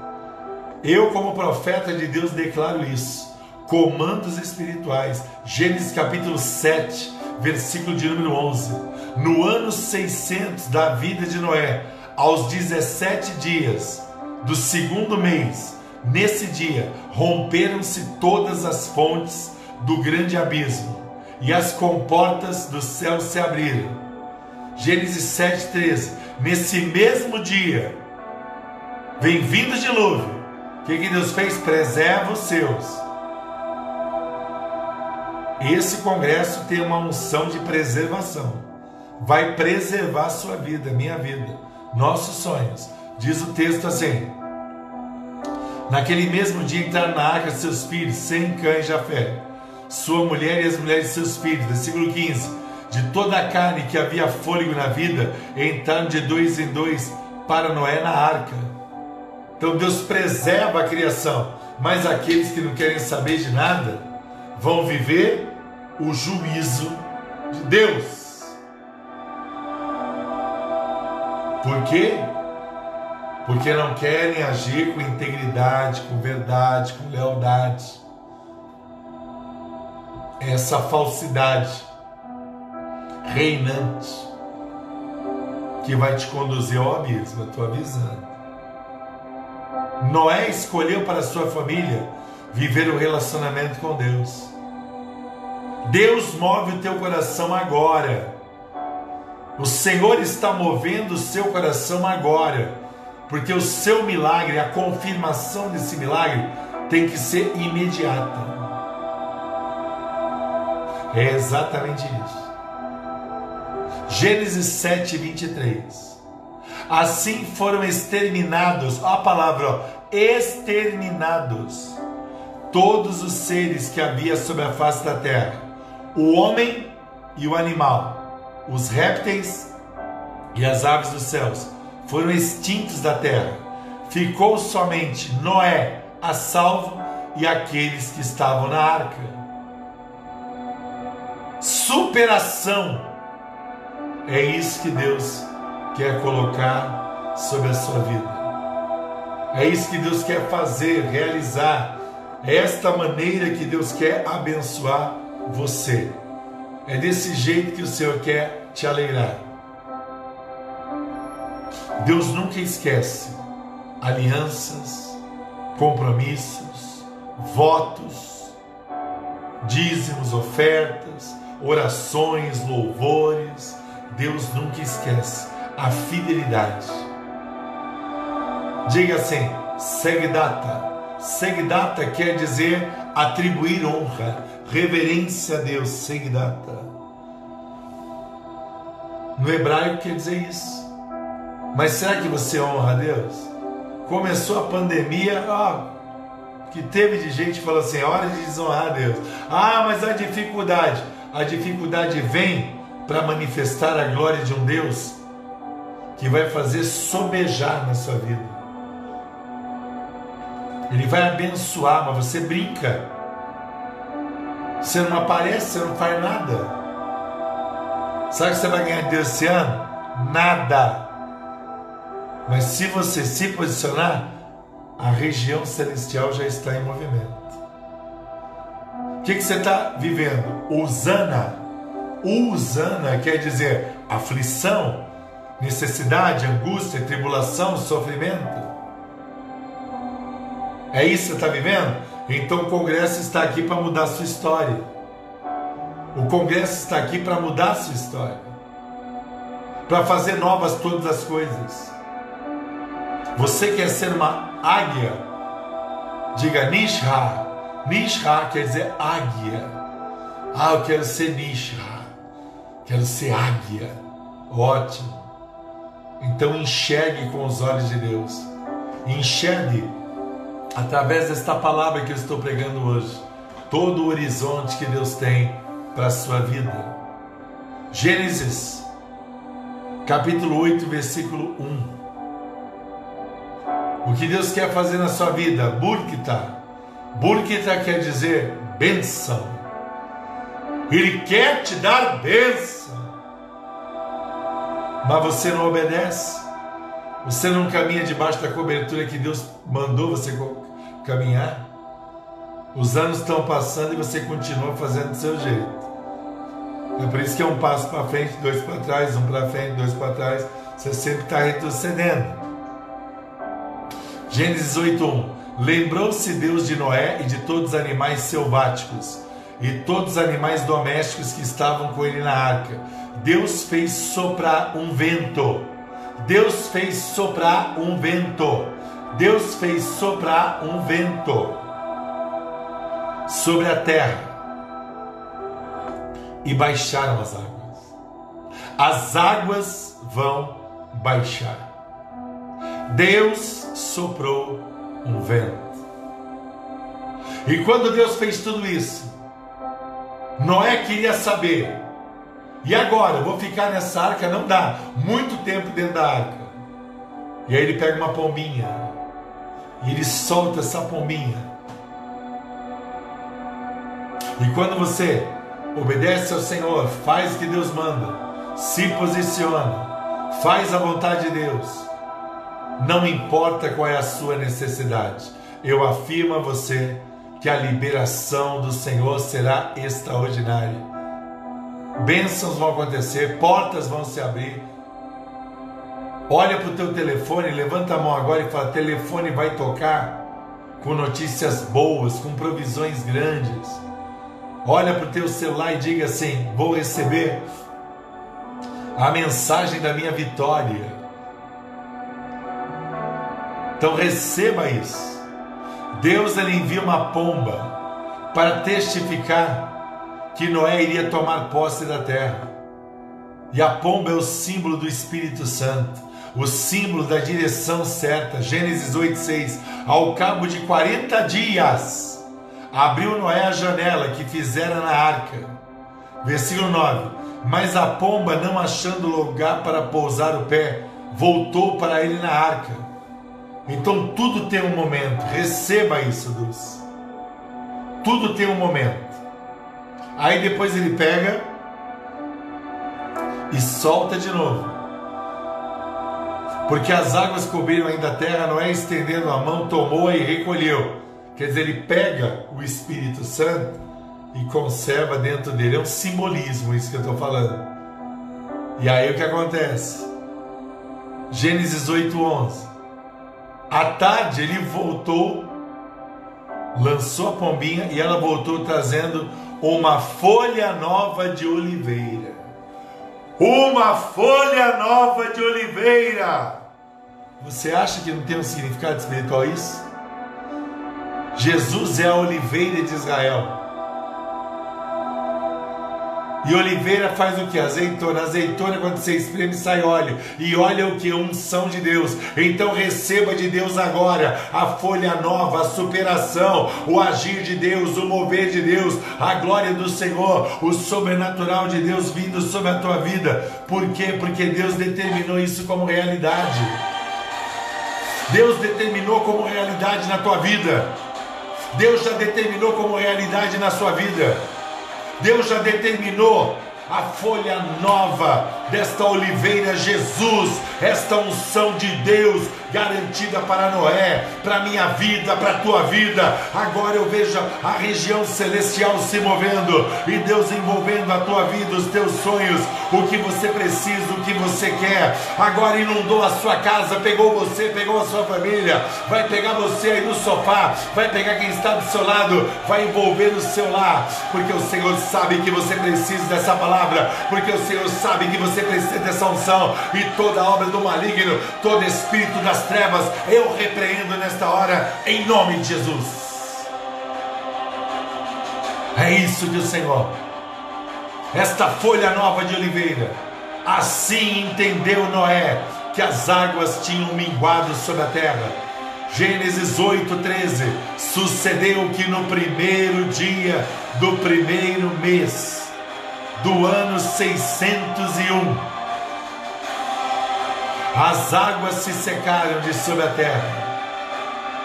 Eu, como profeta de Deus, declaro isso. Comandos espirituais. Gênesis capítulo 7, versículo de número 11. No ano 600 da vida de Noé, aos 17 dias do segundo mês, nesse dia, romperam-se todas as fontes do grande abismo e as comportas do céu se abriram. Gênesis 7,13. Nesse mesmo dia, vem vindo o dilúvio. O que, Deus fez? Preserva os seus. Esse congresso tem uma unção de preservação. Vai preservar sua vida, minha vida, nossos sonhos. Diz o texto assim: Naquele mesmo dia entraram na arca seus filhos, sem cães e Jafé sua mulher e as mulheres de seus filhos. Versículo 15: De toda a carne que havia fôlego na vida, entraram de dois em dois para Noé na arca. Então Deus preserva a criação, mas aqueles que não querem saber de nada vão viver o juízo de Deus. Por quê? Porque não querem agir com integridade, com verdade, com lealdade essa falsidade reinante que vai te conduzir ao abismo, eu estou avisando. Noé escolheu para sua família viver o relacionamento com Deus. Deus move o teu coração agora. O Senhor está movendo o seu coração agora, porque o seu milagre, a confirmação desse milagre, tem que ser imediata. É exatamente isso. Gênesis 7, 23. Assim foram exterminados, a palavra, ó, exterminados, todos os seres que havia sobre a face da terra: o homem e o animal, os répteis e as aves dos céus, foram extintos da terra. Ficou somente Noé a salvo e aqueles que estavam na arca superação. É isso que Deus quer colocar sobre a sua vida. É isso que Deus quer fazer, realizar. É esta maneira que Deus quer abençoar você. É desse jeito que o Senhor quer te alegrar. Deus nunca esquece alianças, compromissos, votos, dízimos, ofertas, orações, louvores. Deus nunca esquece a fidelidade. Diga assim: Segdata. Segdata quer dizer atribuir honra, reverência a Deus. Segdata. No hebraico quer dizer isso. Mas será que você honra a Deus? Começou a pandemia, ó, que teve de gente falou assim: hora de desonrar a Deus. Ah, mas a dificuldade a dificuldade vem para manifestar a glória de um Deus que vai fazer sobejar na sua vida. Ele vai abençoar, mas você brinca. Você não aparece, você não faz nada. Sabe o que você vai ganhar de Deus esse ano? Nada. Mas se você se posicionar, a região celestial já está em movimento que, que você está vivendo? Usana. Usana quer dizer aflição, necessidade, angústia, tribulação, sofrimento. É isso que você está vivendo? Então o Congresso está aqui para mudar a sua história. O Congresso está aqui para mudar a sua história. Para fazer novas todas as coisas. Você quer ser uma águia? Diga Nishra. Nishra quer dizer águia. Ah, eu quero ser Nishra. Quero ser águia. Ótimo. Então enxergue com os olhos de Deus. Enxergue através desta palavra que eu estou pregando hoje todo o horizonte que Deus tem para a sua vida. Gênesis, capítulo 8, versículo 1. O que Deus quer fazer na sua vida? Burkita. Burkita quer dizer bênção. Ele quer te dar bênção. Mas você não obedece. Você não caminha debaixo da cobertura que Deus mandou você caminhar. Os anos estão passando e você continua fazendo do seu jeito. É por isso que é um passo para frente, dois para trás, um para frente, dois para trás. Você sempre está retrocedendo. Gênesis 8:1 Lembrou-se Deus de Noé e de todos os animais selváticos e todos os animais domésticos que estavam com ele na arca. Deus fez soprar um vento. Deus fez soprar um vento. Deus fez soprar um vento sobre a terra e baixaram as águas. As águas vão baixar. Deus soprou um vento. E quando Deus fez tudo isso, Noé queria saber. E agora, vou ficar nessa arca? Não dá. Muito tempo dentro da arca. E aí ele pega uma pombinha. E ele solta essa pombinha. E quando você obedece ao Senhor, faz o que Deus manda, se posiciona, faz a vontade de Deus, não importa qual é a sua necessidade, eu afirmo a você que a liberação do Senhor será extraordinária. Bênçãos vão acontecer, portas vão se abrir. Olha para o teu telefone, levanta a mão agora e fala: telefone vai tocar com notícias boas, com provisões grandes Olha para o teu celular e diga assim: vou receber a mensagem da minha vitória. Então receba isso. Deus ele envia uma pomba para testificar que Noé iria tomar posse da terra. E a pomba é o símbolo do Espírito Santo, o símbolo da direção certa. Gênesis 8:6. Ao cabo de 40 dias, Abriu Noé a janela que fizera na arca. Versículo 9: Mas a pomba, não achando lugar para pousar o pé, voltou para ele na arca. Então tudo tem um momento, receba isso, Deus. Tudo tem um momento. Aí depois ele pega e solta de novo. Porque as águas cobriram ainda a terra, Noé estendendo a mão, tomou e recolheu. Quer dizer, ele pega o Espírito Santo e conserva dentro dele. É um simbolismo isso que eu estou falando. E aí o que acontece? Gênesis 8:11. À tarde ele voltou, lançou a pombinha e ela voltou trazendo uma folha nova de oliveira. Uma folha nova de oliveira. Você acha que não tem um significado espiritual isso? Jesus é a oliveira de Israel. E oliveira faz o que? Azeitona. Azeitona, quando você espreme, sai óleo. E é o que? Unção de Deus. Então receba de Deus agora a folha nova, a superação, o agir de Deus, o mover de Deus, a glória do Senhor, o sobrenatural de Deus vindo sobre a tua vida. Por quê? Porque Deus determinou isso como realidade. Deus determinou como realidade na tua vida. Deus já determinou como realidade na sua vida. Deus já determinou a folha nova desta oliveira, Jesus, esta unção de Deus garantida para Noé, para minha vida, para tua vida. Agora eu vejo a região celestial se movendo e Deus envolvendo a tua vida, os teus sonhos, o que você precisa, o que você quer. Agora inundou a sua casa, pegou você, pegou a sua família, vai pegar você aí no sofá, vai pegar quem está do seu lado, vai envolver no seu lar, porque o Senhor sabe que você precisa dessa palavra, porque o Senhor sabe que você precisa dessa unção e toda obra do maligno, todo espírito das trevas, eu repreendo nesta hora em nome de Jesus. É isso que o Senhor, esta folha nova de oliveira, assim entendeu Noé que as águas tinham minguado sobre a terra. Gênesis 8:13. Sucedeu que no primeiro dia do primeiro mês do ano 601 as águas se secaram de sobre a terra.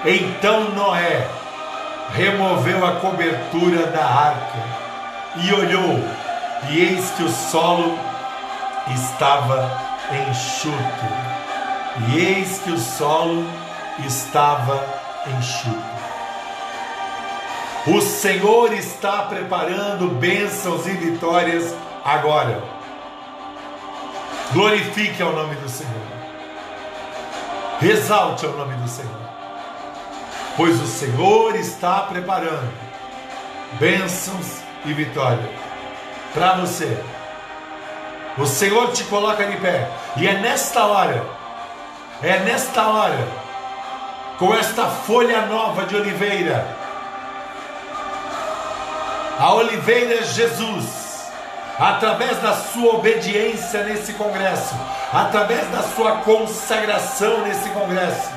Então Noé removeu a cobertura da arca e olhou, e eis que o solo estava enxuto. E eis que o solo estava enxuto. O Senhor está preparando bênçãos e vitórias agora. Glorifique ao nome do Senhor. Exalte ao nome do Senhor. Pois o Senhor está preparando bênçãos e vitória para você. O Senhor te coloca de pé. E é nesta hora, é nesta hora, com esta folha nova de oliveira, a oliveira Jesus, através da sua obediência nesse congresso, através da sua consagração nesse congresso,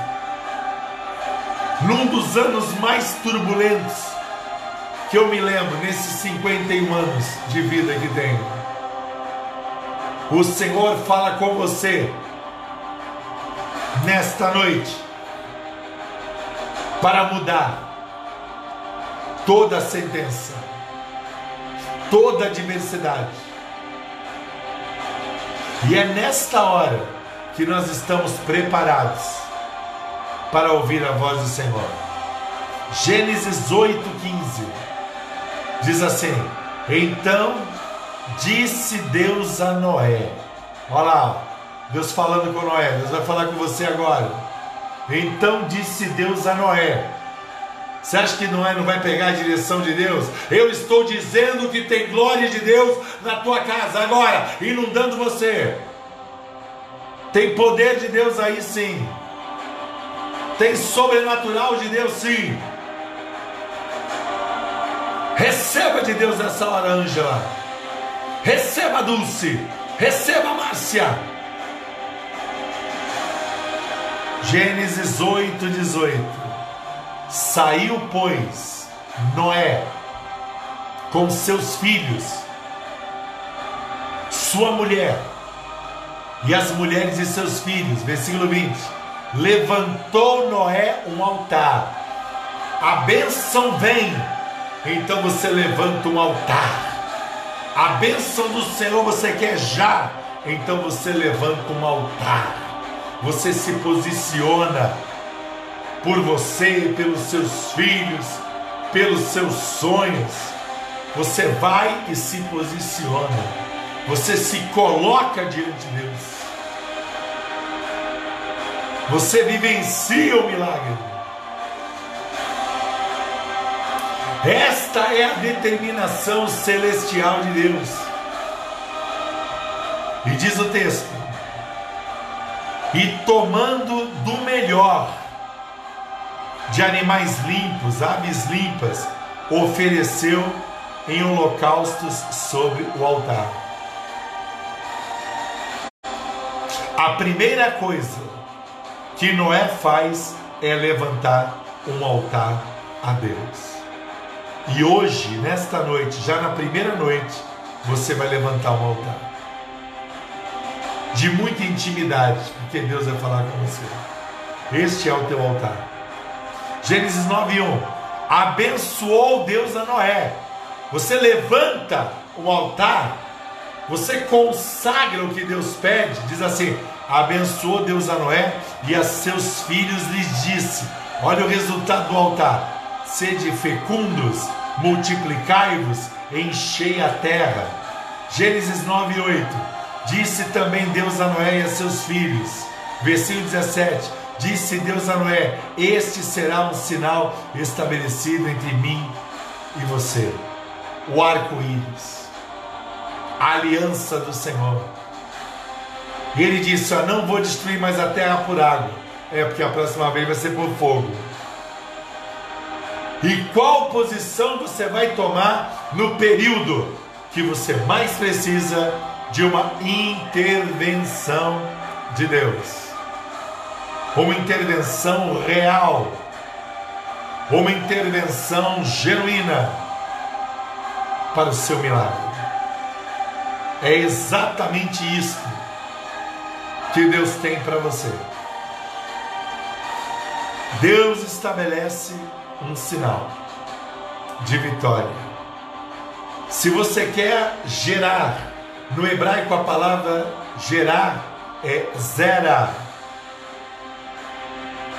num dos anos mais turbulentos que eu me lembro nesses 51 anos de vida que tenho. O Senhor fala com você nesta noite para mudar toda a sentença, toda a diversidade. E é nesta hora que nós estamos preparados para ouvir a voz do Senhor. Gênesis 8,15 diz assim: Então Disse Deus a Noé. Olha lá, Deus falando com Noé. Deus vai falar com você agora. Então disse Deus a Noé. Você acha que Noé não vai pegar a direção de Deus? Eu estou dizendo que tem glória de Deus na tua casa agora, inundando você. Tem poder de Deus aí sim. Tem sobrenatural de Deus sim. Receba de Deus essa hora, Ângela. Receba, Dulce. Receba, Márcia. Gênesis 8, 18. Saiu, pois, Noé com seus filhos, sua mulher e as mulheres de seus filhos. Versículo 20. Levantou Noé um altar. A bênção vem. Então você levanta um altar a bênção do Senhor você quer já, então você levanta um altar, você se posiciona por você, pelos seus filhos, pelos seus sonhos. Você vai e se posiciona, você se coloca diante de Deus, você vivencia o milagre. Esta é a determinação celestial de Deus. E diz o texto: E tomando do melhor de animais limpos, aves limpas, ofereceu em holocaustos sobre o altar. A primeira coisa que Noé faz é levantar um altar a Deus. E hoje, nesta noite, já na primeira noite, você vai levantar um altar. De muita intimidade, porque Deus vai falar com você. Este é o teu altar. Gênesis 9:1. Abençoou Deus a Noé. Você levanta o altar, você consagra o que Deus pede, diz assim: abençoou Deus a Noé e a seus filhos lhes disse: Olha o resultado do altar sede fecundos, multiplicai-vos, enchei a terra. Gênesis 9, 8. Disse também Deus a Noé e a seus filhos. Versículo 17. Disse Deus a Noé: Este será um sinal estabelecido entre mim e você. O arco-íris, a aliança do Senhor. E ele disse: Eu não vou destruir mais a terra por água. É porque a próxima vez vai ser por fogo. E qual posição você vai tomar no período que você mais precisa de uma intervenção de Deus? Uma intervenção real, uma intervenção genuína para o seu milagre. É exatamente isso que Deus tem para você. Deus estabelece um sinal de vitória. Se você quer gerar, no hebraico a palavra gerar é zera.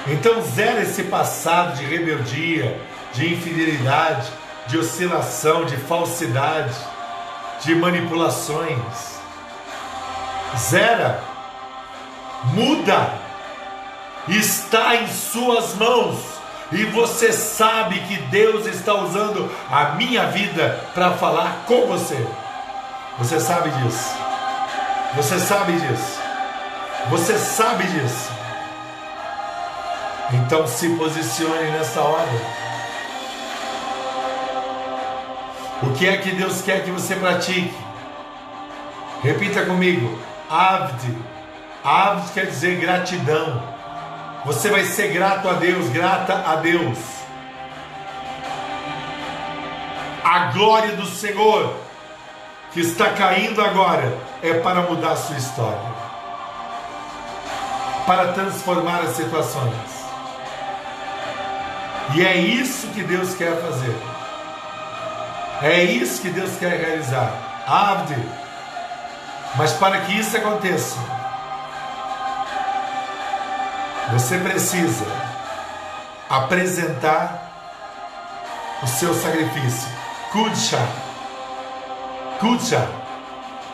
Então zera esse passado de rebeldia, de infidelidade, de oscilação, de falsidade, de manipulações. Zera, muda está em suas mãos. E você sabe que Deus está usando a minha vida para falar com você. Você sabe disso. Você sabe disso. Você sabe disso. Então se posicione nessa hora. O que é que Deus quer que você pratique? Repita comigo. Avd. Avd quer dizer gratidão. Você vai ser grato a Deus, grata a Deus. A glória do Senhor que está caindo agora é para mudar a sua história, para transformar as situações. E é isso que Deus quer fazer. É isso que Deus quer realizar. Avde. Mas para que isso aconteça, você precisa apresentar o seu sacrifício. Kudsha. Kudsha.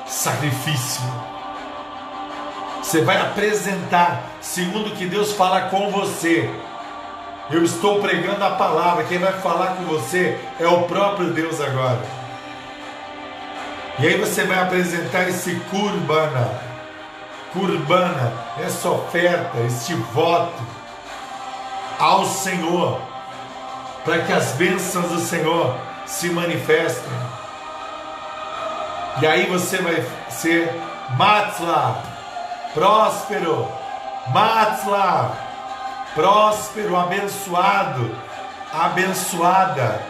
Sacrifício. Você vai apresentar segundo o que Deus fala com você. Eu estou pregando a palavra. Quem vai falar com você é o próprio Deus agora. E aí você vai apresentar esse kurbana Curbana, essa oferta, este voto ao Senhor, para que as bênçãos do Senhor se manifestem. E aí você vai ser Matzla, próspero, Matzla, próspero, abençoado, abençoada.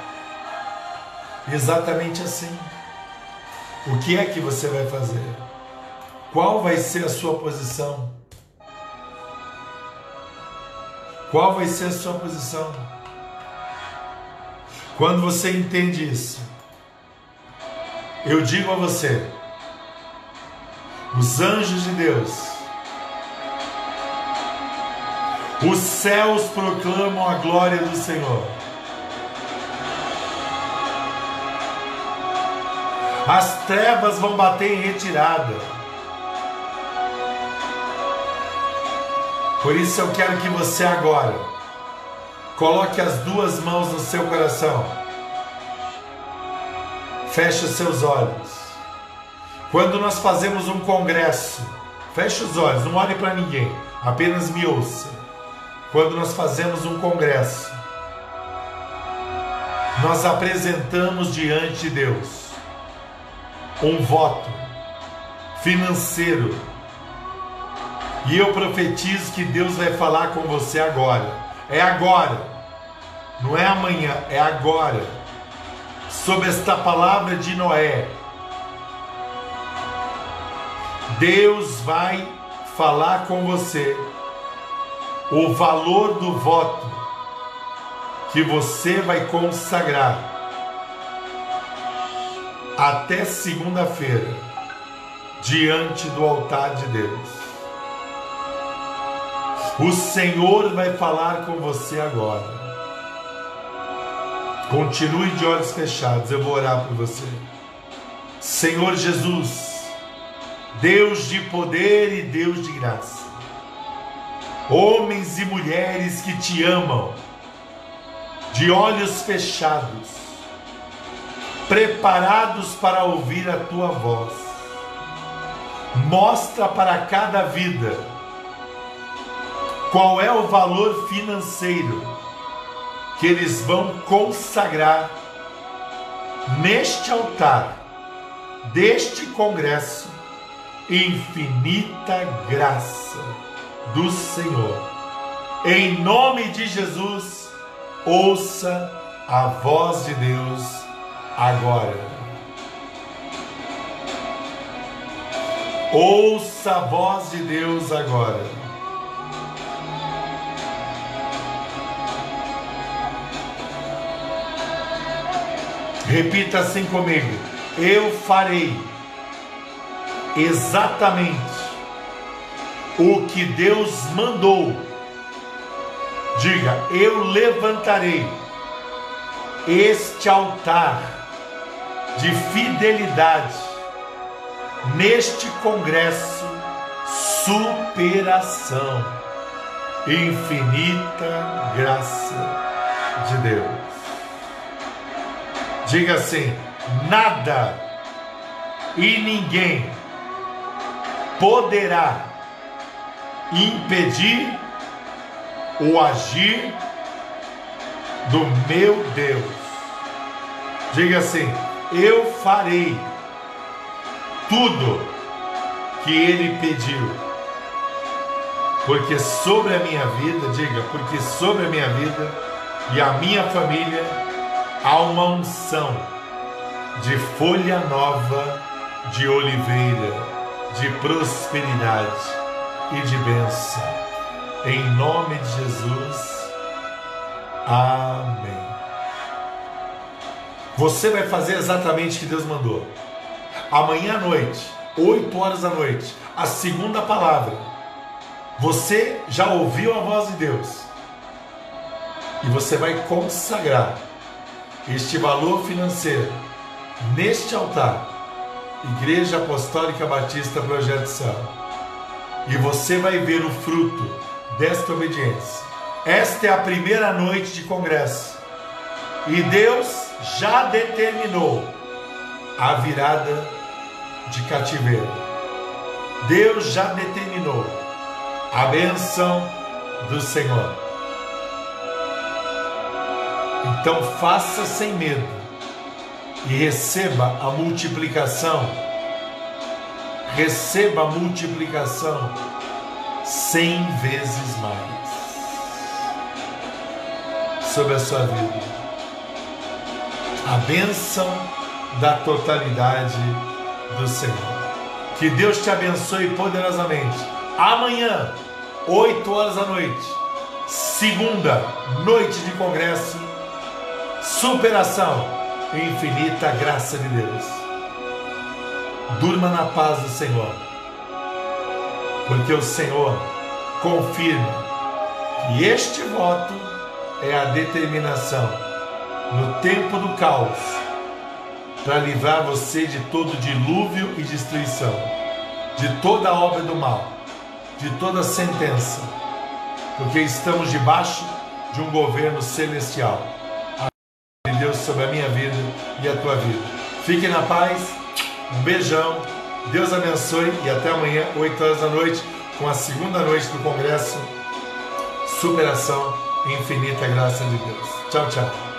Exatamente assim. O que é que você vai fazer? Qual vai ser a sua posição? Qual vai ser a sua posição? Quando você entende isso, eu digo a você: os anjos de Deus, os céus proclamam a glória do Senhor. As trevas vão bater em retirada. Por isso eu quero que você agora coloque as duas mãos no seu coração. Feche os seus olhos. Quando nós fazemos um congresso, feche os olhos, não olhe para ninguém, apenas me ouça. Quando nós fazemos um congresso, nós apresentamos diante de Deus um voto financeiro e eu profetizo que Deus vai falar com você agora. É agora. Não é amanhã, é agora. Sobre esta palavra de Noé. Deus vai falar com você o valor do voto que você vai consagrar até segunda-feira diante do altar de Deus. O Senhor vai falar com você agora. Continue de olhos fechados, eu vou orar por você. Senhor Jesus, Deus de poder e Deus de graça, homens e mulheres que te amam, de olhos fechados, preparados para ouvir a tua voz, mostra para cada vida qual é o valor financeiro que eles vão consagrar neste altar deste congresso. Infinita graça do Senhor Em nome de Jesus, ouça a voz de Deus agora. Ouça a voz de Deus agora. Repita assim comigo: Eu farei exatamente o que Deus mandou. Diga: Eu levantarei este altar de fidelidade neste congresso superação infinita graça de Deus. Diga assim: nada e ninguém poderá impedir o agir do meu Deus. Diga assim: eu farei tudo que ele pediu. Porque sobre a minha vida, diga, porque sobre a minha vida e a minha família há uma unção de folha nova de oliveira, de prosperidade e de bênção. Em nome de Jesus. Amém. Você vai fazer exatamente o que Deus mandou. Amanhã à noite, 8 horas da noite, a segunda palavra. Você já ouviu a voz de Deus. E você vai consagrar este valor financeiro neste altar, Igreja Apostólica Batista Projeto Céu. E você vai ver o fruto desta obediência. Esta é a primeira noite de congresso. E Deus já determinou a virada de cativeiro. Deus já determinou a benção do Senhor. Então faça sem medo e receba a multiplicação. Receba a multiplicação cem vezes mais sobre a sua vida. A bênção da totalidade do Senhor. Que Deus te abençoe poderosamente. Amanhã, 8 horas da noite, segunda noite de congresso superação e infinita graça de Deus. Durma na paz do Senhor, porque o Senhor confirma que este voto é a determinação no tempo do caos para livrar você de todo dilúvio e destruição, de toda obra do mal, de toda sentença, porque estamos debaixo de um governo celestial Deus sobre a minha vida e a tua vida. Fique na paz, um beijão, Deus abençoe e até amanhã, 8 horas da noite, com a segunda noite do Congresso Superação Infinita Graça de Deus. Tchau, tchau.